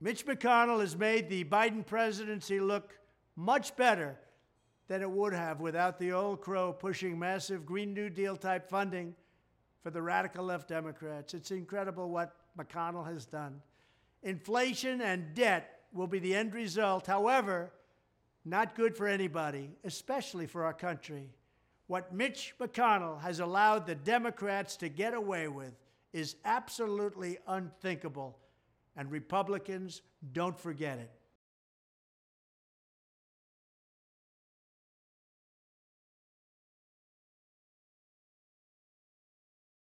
Mitch McConnell has made the Biden presidency look much better than it would have without the old crow pushing massive Green New Deal type funding for the radical left Democrats. It's incredible what McConnell has done. Inflation and debt will be the end result. However, not good for anybody, especially for our country. What Mitch McConnell has allowed the Democrats to get away with is absolutely unthinkable, and Republicans don't forget it.